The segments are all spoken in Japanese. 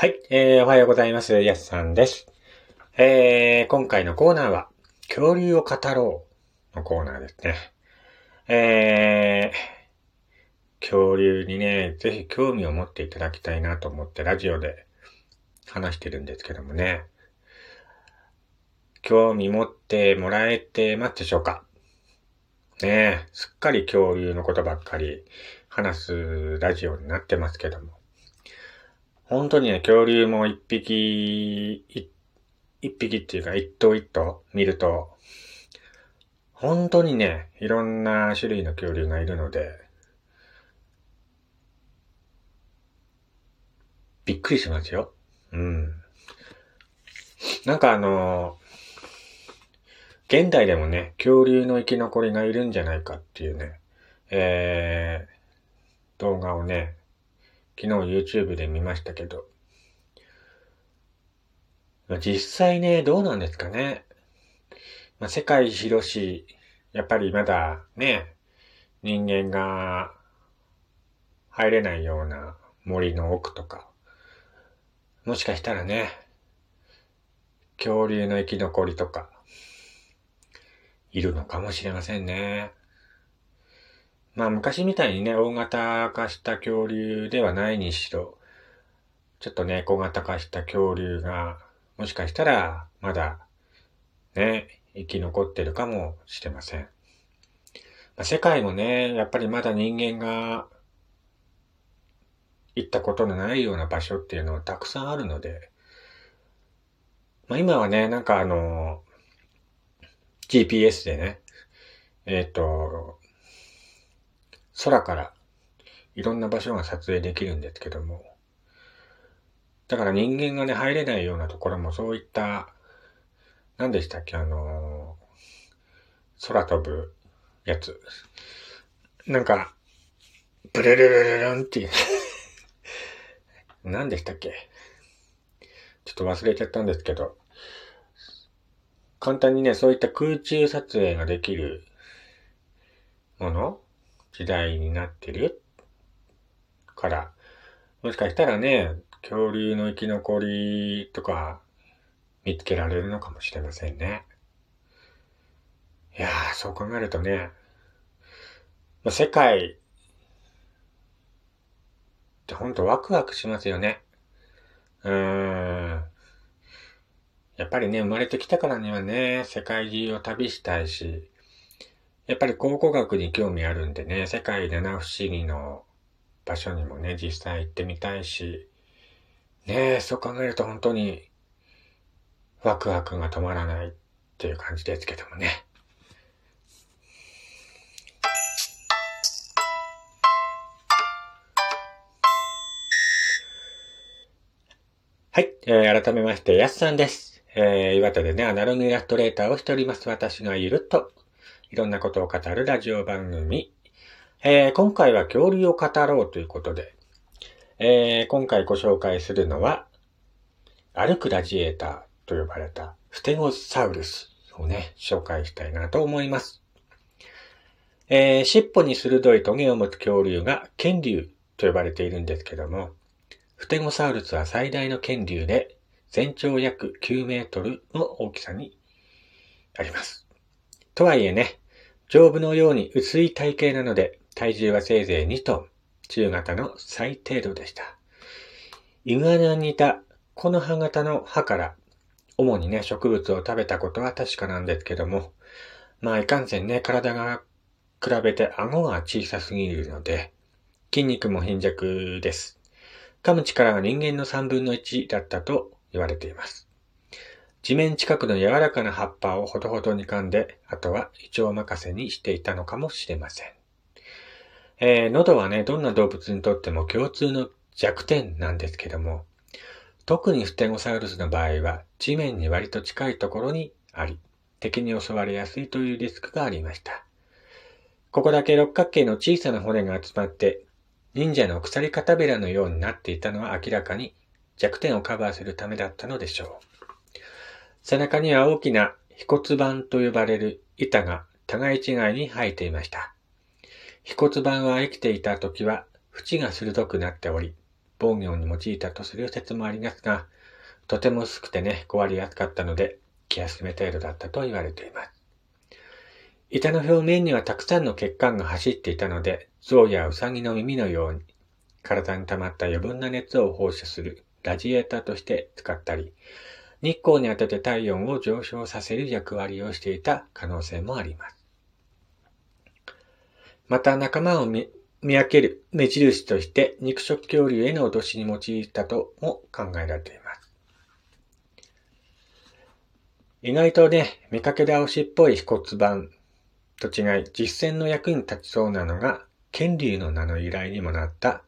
はい、えー、おはようございます。やすさんです。えー、今回のコーナーは、恐竜を語ろうのコーナーですね。えー、恐竜にね、ぜひ興味を持っていただきたいなと思ってラジオで話してるんですけどもね。興味持ってもらえてますでしょうか？ね、すっかり恐竜のことばっかり話すラジオになってますけども。本当にね、恐竜も一匹、一匹っていうか一頭一頭見ると、本当にね、いろんな種類の恐竜がいるので、びっくりしますよ。うん。なんかあの現代でもね、恐竜の生き残りがいるんじゃないかっていうね、えー、動画をね、昨日 YouTube で見ましたけど、実際ね、どうなんですかね。まあ、世界広し、やっぱりまだね、人間が入れないような森の奥とか、もしかしたらね、恐竜の生き残りとか、いるのかもしれませんね。まあ昔みたいにね、大型化した恐竜ではないにしろ、ちょっとね、小型化した恐竜が、もしかしたら、まだ、ね、生き残ってるかもしれません。まあ、世界もね、やっぱりまだ人間が行ったことのないような場所っていうのはたくさんあるので、まあ今はね、なんかあの、GPS でね、えっ、ー、と、空からいろんな場所が撮影できるんですけども、だから人間がね、入れないようなところもそういった、何でしたっけ、あの空飛ぶやつ。なんか、ブルルルルルンっていう。何でしたっけ？ちょっと忘れちゃったんですけど、簡単にね、そういった空中撮影ができるもの時代になってる？から、もしかしたらね、恐竜の生き残りとか見つけられるのかもしれませんね。いやー、そう考えるとね、まあ、世界ってほんとワクワクしますよね。うーん。やっぱりね、生まれてきたからにはね、世界中を旅したいし、やっぱり考古学に興味あるんでね、世界七不思議の場所にもね、実際行ってみたいし、ねえ、そう考えると本当にワクワクが止まらないっていう感じですけどもね。はい、えー、改めまして、やすさんです。えー、岩手でね、アナログイラストレーターをしております。私がゆるっといろんなことを語るラジオ番組。えー、今回は恐竜を語ろうということで、えー、今回ご紹介するのは、歩くラジエーターと呼ばれたステゴサウルスをね、紹介したいなと思います。えー、尻尾に鋭いトゲを持つ恐竜が剣竜と呼ばれているんですけども、フテゴサウルスは最大の剣竜で、全長約9メートルの大きさにあります。とはいえね、丈夫のように薄い体型なので、体重はせいぜい2トン、中型の最程度でした。イグアナに似たこの葉型の葉から、主にね、植物を食べたことは確かなんですけども、まあいかんせんね、体が比べて顎が小さすぎるので、筋肉も貧弱です。噛む力は人間の3分の1だったと言われています。地面近くの柔らかな葉っぱをほどほどに噛んで、あとは胃腸任せにしていたのかもしれません。えー、喉はね、どんな動物にとっても共通の弱点なんですけども、特にフテゴサウルスの場合は地面に割と近いところにあり、敵に襲われやすいというリスクがありました。ここだけ六角形の小さな骨が集まって、忍者の鎖片べらのようになっていたのは明らかに弱点をカバーするためだったのでしょう。背中には大きな飛骨板と呼ばれる板が互い違いに生えていました。飛骨板は生きていた時は縁が鋭くなっており、防御に用いたとする説もありますが、とても薄くてね、壊れやすかったので、気休め程度だったと言われています。板の表面にはたくさんの血管が走っていたので、象やウサギの耳のように、体に溜まった余分な熱を放射するラジエーターとして使ったり、日光に当てて体温を上昇させる役割をしていた可能性もあります。また仲間を見分ける目印として肉食恐竜への脅しに用いたとも考えられています。意外とね、見かけ倒しっぽい飛骨盤と違い、実践の役に立ちそうなのが、剣竜の名の由来にもなった、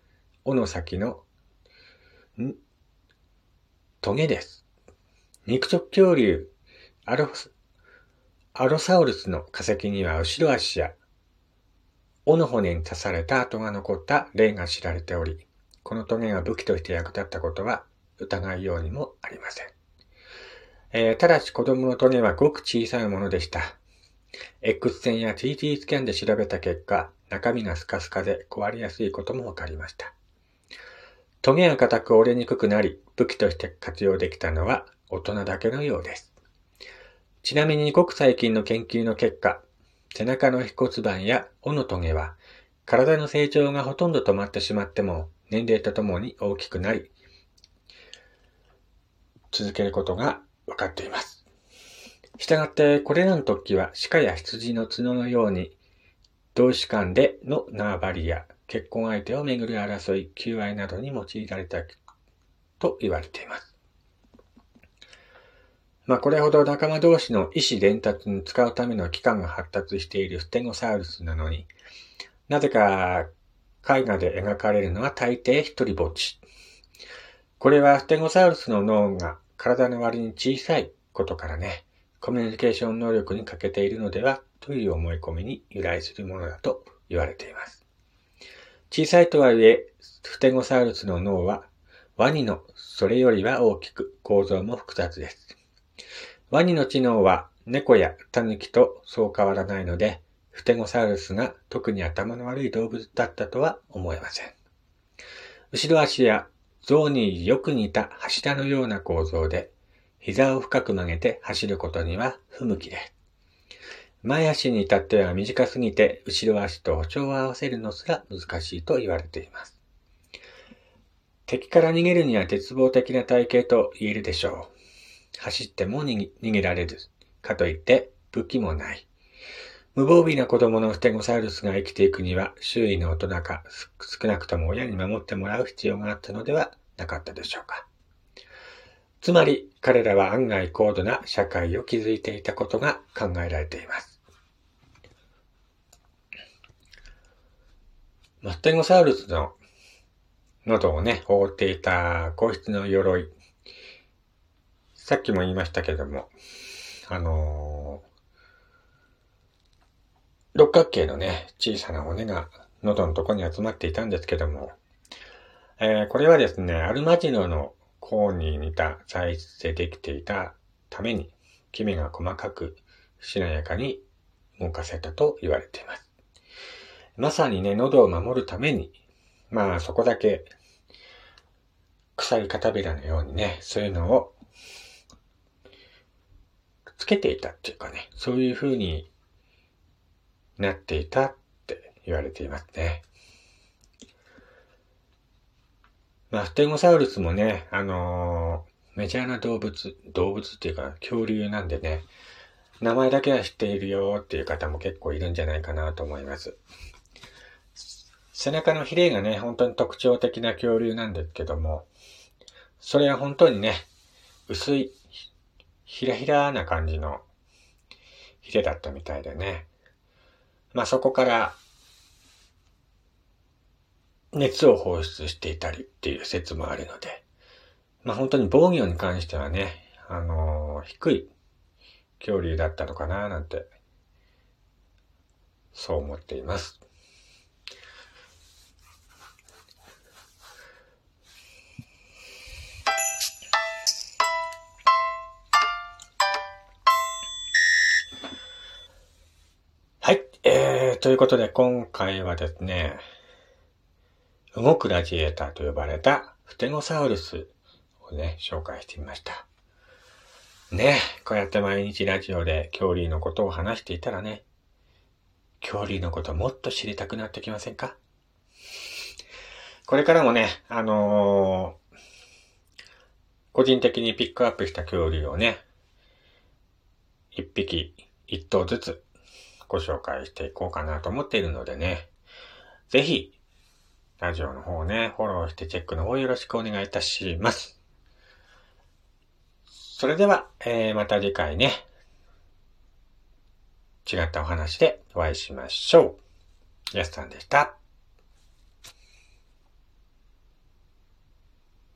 尾の先の、トゲです。肉食恐竜、アロアロサウルスの化石には後ろ足や尾の骨に刺された跡が残った例が知られており、このトゲが武器として役立ったことは疑いようにもありません。えー、ただし子供のトゲはごく小さいものでした。X 線や TT スキャンで調べた結果、中身がスカスカで壊れやすいことも分かりました。トゲが硬く折れにくくなり、武器として活用できたのは大人だけのようです。ちなみにごく最近の研究の結果、背中の飛骨板や尾のトゲは、体の成長がほとんど止まってしまっても、年齢とともに大きくなり、続けることが分かっています。したがって、これらの突起は鹿や羊の角のように、同士間での縄張りや結婚相手をめぐる争い、求愛などに用いられたと言われています。まあ、これほど仲間同士の意思伝達に使うための機関が発達しているステゴサウルスなのに、なぜか絵画で描かれるのは大抵一人ぼっち。これはステゴサウルスの脳が体の割に小さいことからね、コミュニケーション能力に欠けているのではという思い込みに由来するものだと言われています。小さいとはいえ、ステゴサウルスの脳はワニのそれよりは大きく構造も複雑です。ワニの知能は猫やタヌキとそう変わらないので、フテゴサウルスが特に頭の悪い動物だったとは思えません。後ろ足や象によく似た柱のような構造で、膝を深く曲げて走ることには不向きで。前足に至っては短すぎて、後ろ足と歩調を合わせるのすら難しいと言われています。敵から逃げるには絶望的な体型と言えるでしょう。走っても逃げられる。かといって武器もない。無防備な子供のステゴサウルスが生きていくには周囲の大人か少なくとも親に守ってもらう必要があったのではなかったでしょうか。つまり彼らは案外高度な社会を築いていたことが考えられています。マステゴサウルスの喉をね、覆っていた皇室の鎧。さっきも言いましたけども、あのー、六角形のね、小さな骨が喉のとこに集まっていたんですけども、えー、これはですね、アルマジノのコーンに似た材質でできていたために、キメが細かくしなやかに動かせたと言われています。まさにね、喉を守るために、まあそこだけ鎖片びらのようにね、そういうのをつけていたっていうかね、そういう風になっていたって言われていますね。まあ、ステゴサウルスもね、あのー、メジャーな動物、動物っていうか恐竜なんでね、名前だけは知っているよっていう方も結構いるんじゃないかなと思います。背中のヒレがね、本当に特徴的な恐竜なんですけども、それは本当にね、薄い、ひらひらな感じのヒレだったみたいでね。まあそこから熱を放出していたりっていう説もあるので、まあ本当に防御に関してはね、あのー、低い恐竜だったのかななんて、そう思っています。ということで今回はですね、動くラジエーターと呼ばれたステゴサウルスをね、紹介してみました。ねこうやって毎日ラジオで恐竜のことを話していたらね、恐竜のこともっと知りたくなってきませんか？これからもね、あのー、個人的にピックアップした恐竜をね、一匹、一頭ずつご紹介していこうかなと思っているのでね、ぜひ、ラジオの方ね、フォローしてチェックの方よろしくお願いいたします。それでは、えー、また次回ね、違ったお話でお会いしましょう。やすさんでした。